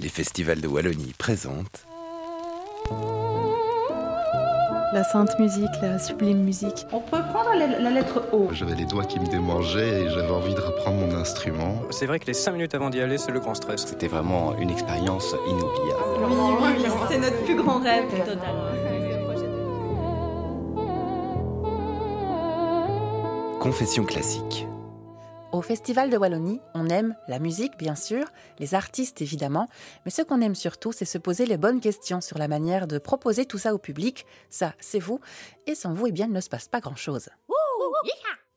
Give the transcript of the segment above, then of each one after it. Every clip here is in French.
Les festivals de Wallonie présentent La sainte musique, la sublime musique. On peut prendre la, la lettre O. J'avais les doigts qui me démangeaient et j'avais envie de reprendre mon instrument. C'est vrai que les 5 minutes avant d'y aller, c'est le grand stress. C'était vraiment une expérience inoubliable. Oui, oui, oui, c'est notre plus grand rêve. Totalement. Confession classique. Au Festival de Wallonie, on aime la musique, bien sûr, les artistes évidemment, mais ce qu'on aime surtout, c'est se poser les bonnes questions sur la manière de proposer tout ça au public. Ça, c'est vous, et sans vous, eh bien, il ne se passe pas grand-chose.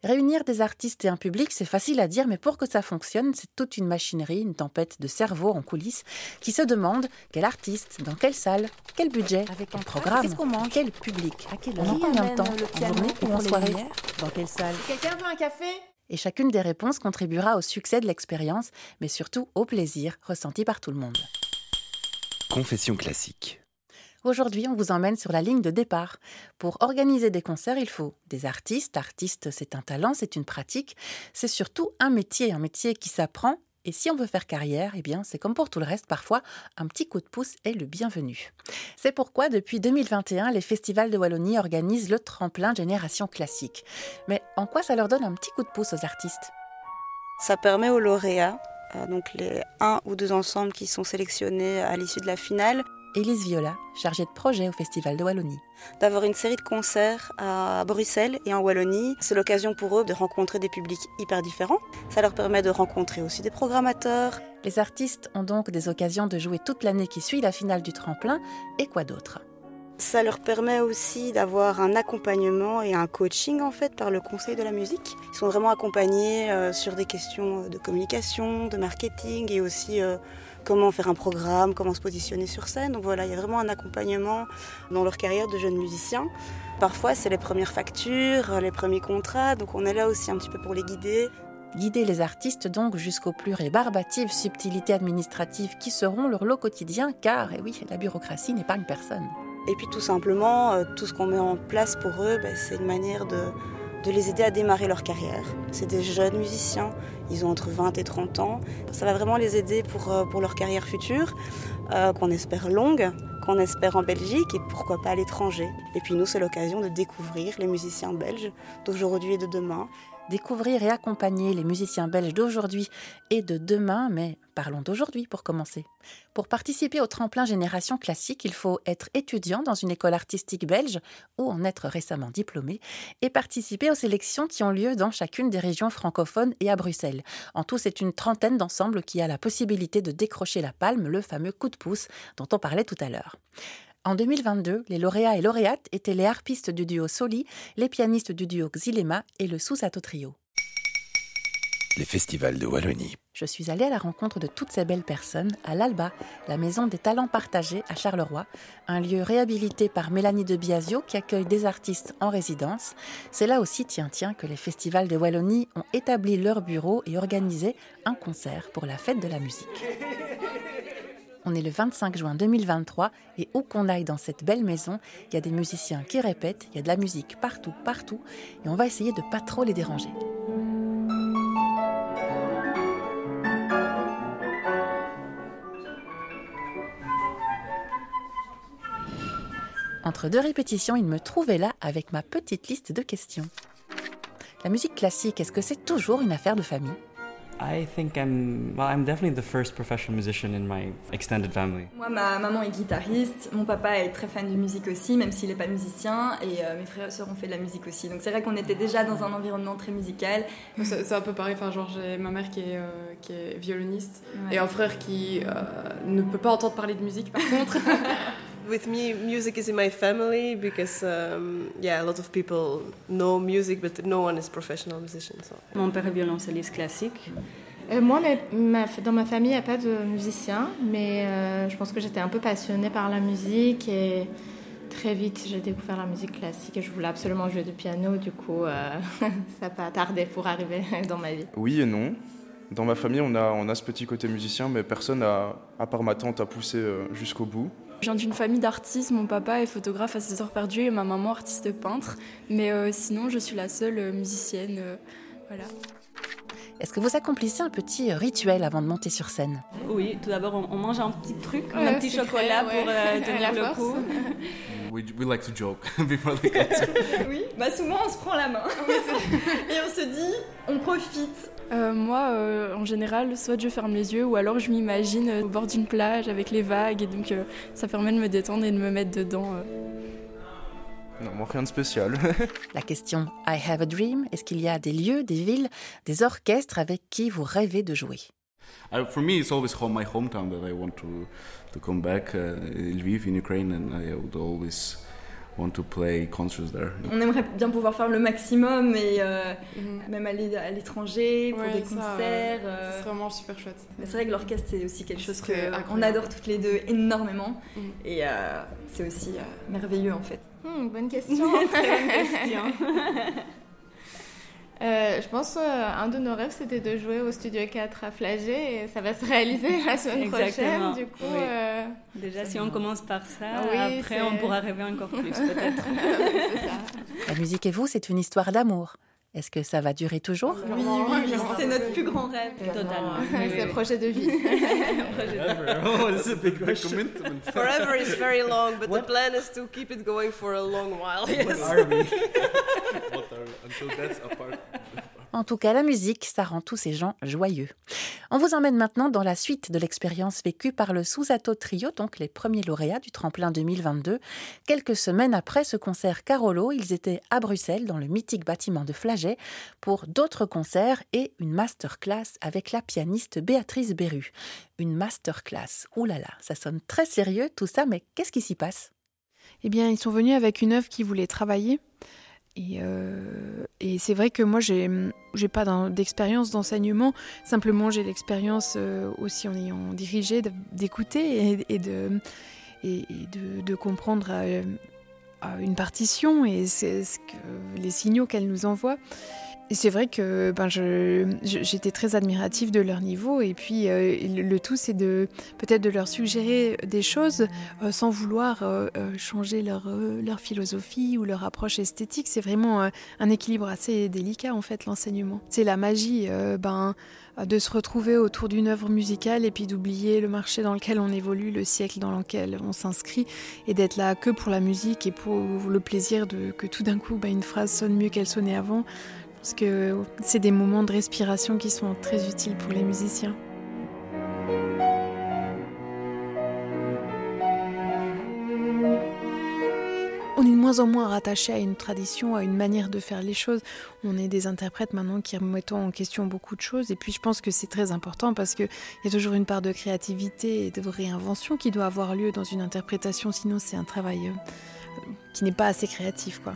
Réunir des artistes et un public, c'est facile à dire, mais pour que ça fonctionne, c'est toute une machinerie, une tempête de cerveau en coulisses qui se demande quel artiste, dans quelle salle, quel budget, Avec quel un programme, mange? quel public, À quelle pendant heure? combien de temps, en journée ou pour en soirée, dans quelle salle? Quelqu'un veut un café? Et chacune des réponses contribuera au succès de l'expérience, mais surtout au plaisir ressenti par tout le monde. Confession classique. Aujourd'hui, on vous emmène sur la ligne de départ. Pour organiser des concerts, il faut des artistes. L'artiste, c'est un talent, c'est une pratique. C'est surtout un métier, un métier qui s'apprend. Et si on veut faire carrière, eh bien, c'est comme pour tout le reste, parfois, un petit coup de pouce est le bienvenu. C'est pourquoi, depuis 2021, les festivals de Wallonie organisent le tremplin Génération Classique. Mais en quoi ça leur donne un petit coup de pouce aux artistes? Ça permet aux lauréats, euh, donc les un ou deux ensembles qui sont sélectionnés à l'issue de la finale, Élise Viola, chargée de projet au Festival de Wallonie. d'avoir une série de concerts à Bruxelles et en Wallonie. C'est l'occasion pour eux de rencontrer des publics hyper différents. Ça leur permet de rencontrer aussi des programmateurs. Les artistes ont donc des occasions de jouer toute l'année qui suit la finale du tremplin et quoi d'autre? Ça leur permet aussi d'avoir un accompagnement et un coaching en fait par le Conseil de la musique. Ils sont vraiment accompagnés euh, sur des questions de communication, de marketing et aussi euh, comment faire un programme, comment se positionner sur scène. Donc voilà, il y a vraiment un accompagnement dans leur carrière de jeunes musiciens. Parfois, c'est les premières factures, les premiers contrats, donc on est là aussi un petit peu pour les guider. Guider les artistes donc jusqu'aux plus rébarbatives subtilités administratives qui seront leur lot quotidien, car, et oui, la bureaucratie n'épargne personne. Et puis tout simplement, euh, tout ce qu'on met en place pour eux, ben, c'est une manière de, les aider à démarrer leur carrière. C'est des jeunes musiciens, ils ont entre 20 et 30 ans. Ça va vraiment les aider pour, euh, leur carrière future, euh, qu'on espère longue, qu'on espère en Belgique et pourquoi pas à l'étranger. Et puis nous, c'est l'occasion de découvrir les musiciens belges d'aujourd'hui et de demain. Découvrir et accompagner les musiciens belges d'aujourd'hui et de demain, mais parlons d'aujourd'hui pour commencer. Pour participer au tremplin Génération Classique, il faut être étudiant dans une école artistique belge ou en être récemment diplômé et participer aux sélections qui ont lieu dans chacune des régions francophones et à Bruxelles. En tout, c'est une trentaine d'ensembles qui a la possibilité de décrocher la palme, le fameux coup de pouce dont on parlait tout à l'heure. En 2022, les lauréats et lauréates étaient les harpistes du duo Soli, les pianistes du duo Xilema et le Sousato Trio. Les festivals de Wallonie. Je suis allée à la rencontre de toutes ces belles personnes à l'Alba, la maison des talents partagés à Charleroi, un lieu réhabilité par Mélanie de Biasio qui accueille des artistes en résidence. C'est là aussi, tiens, tiens, que les festivals de Wallonie ont établi leur bureau et organisé un concert pour la fête de la musique. On est le 25 juin 2023 et où qu'on aille dans cette belle maison, il y a des musiciens qui répètent, il y a de la musique partout, partout, et on va essayer de pas trop les déranger. Entre deux répétitions, il me trouvait là avec ma petite liste de questions. La musique classique, est-ce que c'est toujours une affaire de famille? I think I'm well. I'm definitely the first professional musician in my extended family. Moi, ma maman est guitariste, mon papa est très fan de musique aussi, même s'il n'est pas musicien, et euh, mes frères et sœurs ont fait de la musique aussi. Donc c'est vrai qu'on était déjà dans un environnement très musical. C'est un peu pareil, enfin, genre j'ai ma mère qui est, euh, qui est violoniste Ouais. et un frère qui euh, ne peut pas entendre parler de musique par contre. With me, music is in my family because, um, yeah, a lot of people know music, but no one is professional musician. So. Mon père est violoncelliste classique. Euh, moi, ma- dans ma famille, il n'y a pas de musicien, mais euh, je pense que j'étais un peu passionnée par la musique et très vite j'ai découvert la musique classique et je voulais absolument jouer du piano. Du coup, euh, ça n'a pas tardé pour arriver dans ma vie. Oui et non. Dans ma famille, on a, on a ce petit côté musicien, mais personne, a, à part ma tante, a poussé jusqu'au bout. Je viens d'une famille d'artistes, mon papa est photographe à ses heures perdues et ma maman artiste peintre. Mais euh, sinon, je suis la seule musicienne. euh, voilà. Est-ce que vous accomplissez un petit rituel avant de monter sur scène? Oui, tout d'abord, on, on mange un petit truc, Ouais, un petit chocolat ouais. pour euh, La tenir le force. coup. We, we like to joke before the concert. oui, bah souvent on se prend la main et on se dit on profite. Euh, moi, euh, en général, soit je ferme les yeux ou alors je m'imagine euh, au bord d'une plage avec les vagues et donc euh, ça permet de me détendre et de me mettre dedans. Non, moi rien de spécial. La question I have a dream, est-ce qu'il y a des lieux, des villes, des orchestres avec qui vous rêvez de jouer? Uh, for me, it's always home, my hometown that I want to to come back. Uh, Lviv in Ukraine, and I would always want to play concerts there. On aimerait bien pouvoir faire le maximum et euh, même aller à l'étranger pour Ouais, des ça, concerts. euh, euh. c'est vraiment super chouette. Mais c'est vrai que l'orchestre c'est aussi quelque chose qu'on adore toutes les deux énormément Mm. et euh, c'est aussi euh, merveilleux en fait. Hmm, bonne question. Très bonne question. Euh, je pense euh, un de nos rêves c'était de jouer au Studio 4 à Flagey et ça va se réaliser la semaine Exactement, prochaine. Du coup, oui. euh, Déjà, si on commence par ça, Ah oui, après on pourra rêver encore plus peut-être. La musique et vous, c'est une histoire d'amour. Est-ce que ça va durer toujours Oui, oui, oui, c'est notre plus grand rêve. Totalement. c'est un projet de vie. oh, this is a big, big commitment. Forever is very long, but the plan is to keep it going for a long while. What are we? what are until that's? En tout cas, la musique, ça rend tous ces gens joyeux. On vous emmène maintenant dans la suite de l'expérience vécue par le Susato Trio, donc les premiers lauréats du tremplin 2022. Quelques semaines après ce concert Carolo, ils étaient à Bruxelles, dans le mythique bâtiment de Flagey, pour d'autres concerts et une masterclass avec la pianiste Béatrice Berru. Une masterclass. Ouh là là, ça sonne très sérieux tout ça, mais qu'est-ce qui s'y passe? Eh bien, ils sont venus avec une œuvre qu'ils voulaient travailler. Et, euh, et c'est vrai que moi, j'ai j'ai pas d'expérience d'enseignement. Simplement, j'ai l'expérience euh, aussi en ayant dirigé, d'écouter et, de, comprendre euh, une partition et les signaux qu'elle nous envoie. Et c'est vrai que ben, j'étais très admirative de leur niveau. Et puis, euh, le, tout, c'est de peut-être de leur suggérer des choses euh, sans vouloir euh, changer leur, philosophie ou leur approche esthétique. C'est vraiment un équilibre assez délicat, en fait, l'enseignement. C'est la magie ben, de se retrouver autour d'une œuvre musicale et puis d'oublier le marché dans lequel on évolue, le siècle dans lequel on s'inscrit, et d'être là que pour la musique et pour le plaisir de que tout d'un coup, ben, une phrase sonne mieux qu'elle sonnait avant. Parce que c'est des moments de respiration qui sont très utiles pour les musiciens. On est de moins en moins rattaché à une tradition, à une manière de faire les choses. On est des interprètes maintenant qui remettons en question beaucoup de choses. Et puis je pense que c'est très important parce qu'il y a toujours une part de créativité et de réinvention qui doit avoir lieu dans une interprétation. Sinon, c'est un travail euh, qui n'est pas assez créatif, quoi.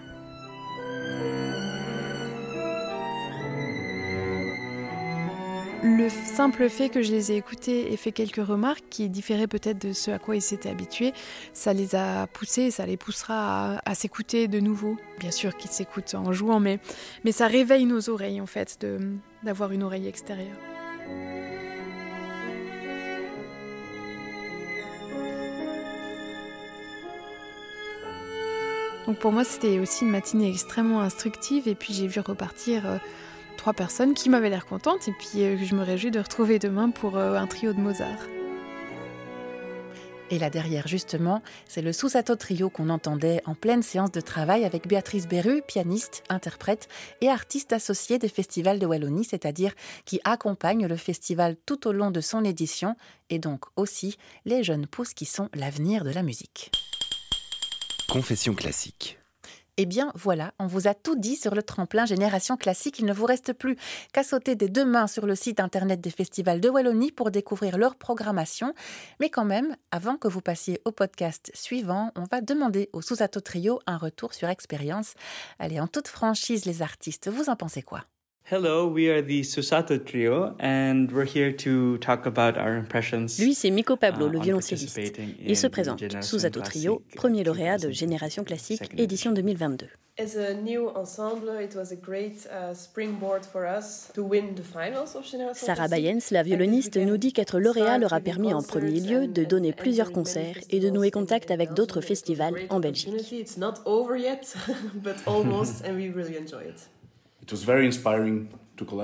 Le simple fait que je les ai écoutés et fait quelques remarques qui différaient peut-être de ce à quoi ils s'étaient habitués, ça les a poussés, ça les poussera à, s'écouter de nouveau. Bien sûr qu'ils s'écoutent en jouant, mais, mais ça réveille nos oreilles en fait, d'avoir une oreille extérieure. Donc pour moi, c'était aussi une matinée extrêmement instructive et puis j'ai vu repartir euh, trois personnes qui m'avaient l'air contentes et puis euh, je me réjouis de retrouver demain pour euh, un trio de Mozart. Et là derrière, justement, c'est le Susato Trio qu'on entendait en pleine séance de travail avec Béatrice Berru, pianiste, interprète et artiste associée des festivals de Wallonie, c'est-à-dire qui accompagne le festival tout au long de son édition et donc aussi les jeunes pousses qui sont l'avenir de la musique. Confession classique. Eh bien voilà, on vous a tout dit sur le tremplin Génération Classique. Il ne vous reste plus qu'à sauter des deux mains sur le site internet des festivals de Wallonie pour découvrir leur programmation. Mais quand même, avant que vous passiez au podcast suivant, on va demander au Susato Trio un retour sur expérience. Allez, en toute franchise, les artistes, vous en pensez quoi? Hello, we are the Susato Trio, and we're here to talk about our impressions. Lui, c'est Miko Pablo, uh, le on violoncelliste. Il se présente, Susato Trio, premier lauréat de Génération Classique, édition 2022. As a new ensemble, it was a great uh, springboard for us to win the finals of Génération Sarah. Bayens, la violoniste, nous dit qu'être lauréat leur a permis en premier lieu de donner plusieurs concerts et de nouer contact avec d'autres festivals en Belgique. It's not over yet, but almost, and we really enjoy it.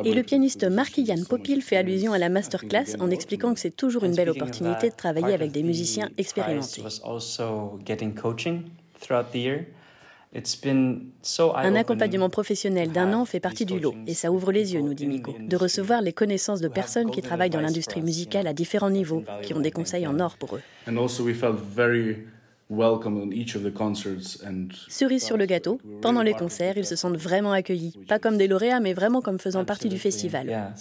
Et le pianiste Marc-Yann Popil fait allusion à la masterclass en expliquant que c'est toujours une belle opportunité de travailler avec des musiciens expérimentés. Un accompagnement professionnel d'un an fait partie du lot. Et ça ouvre les yeux, nous dit Miko, de recevoir les connaissances de personnes qui travaillent dans l'industrie musicale à différents niveaux, qui ont des conseils en or pour eux. Cerise sur le gâteau, pendant les concerts, ils se sentent vraiment accueillis, pas comme des lauréats, mais vraiment comme faisant partie du festival.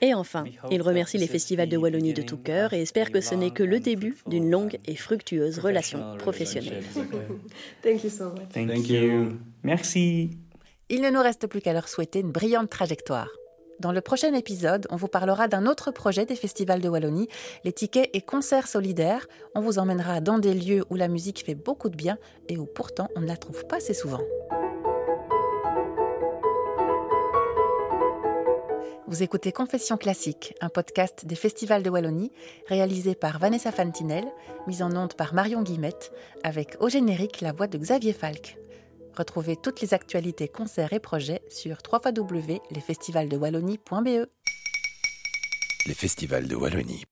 Et enfin, ils remercient les festivals de Wallonie de tout cœur et espèrent que ce n'est que le début d'une longue et fructueuse relation professionnelle. Thank you so much. Thank you. Merci. Il ne nous reste plus qu'à leur souhaiter une brillante trajectoire. Dans le prochain épisode, on vous parlera d'un autre projet des festivals de Wallonie, les tickets et concerts solidaires. On vous emmènera dans des lieux où la musique fait beaucoup de bien et où pourtant on ne la trouve pas assez souvent. Vous écoutez Confession classique, un podcast des festivals de Wallonie, réalisé par Vanessa Fantinel, mis en onde par Marion Guillemette, avec au générique la voix de Xavier Falk. Retrouvez toutes les actualités, concerts et projets sur www.lesfestivalsdewallonie.be. Les festivals de Wallonie.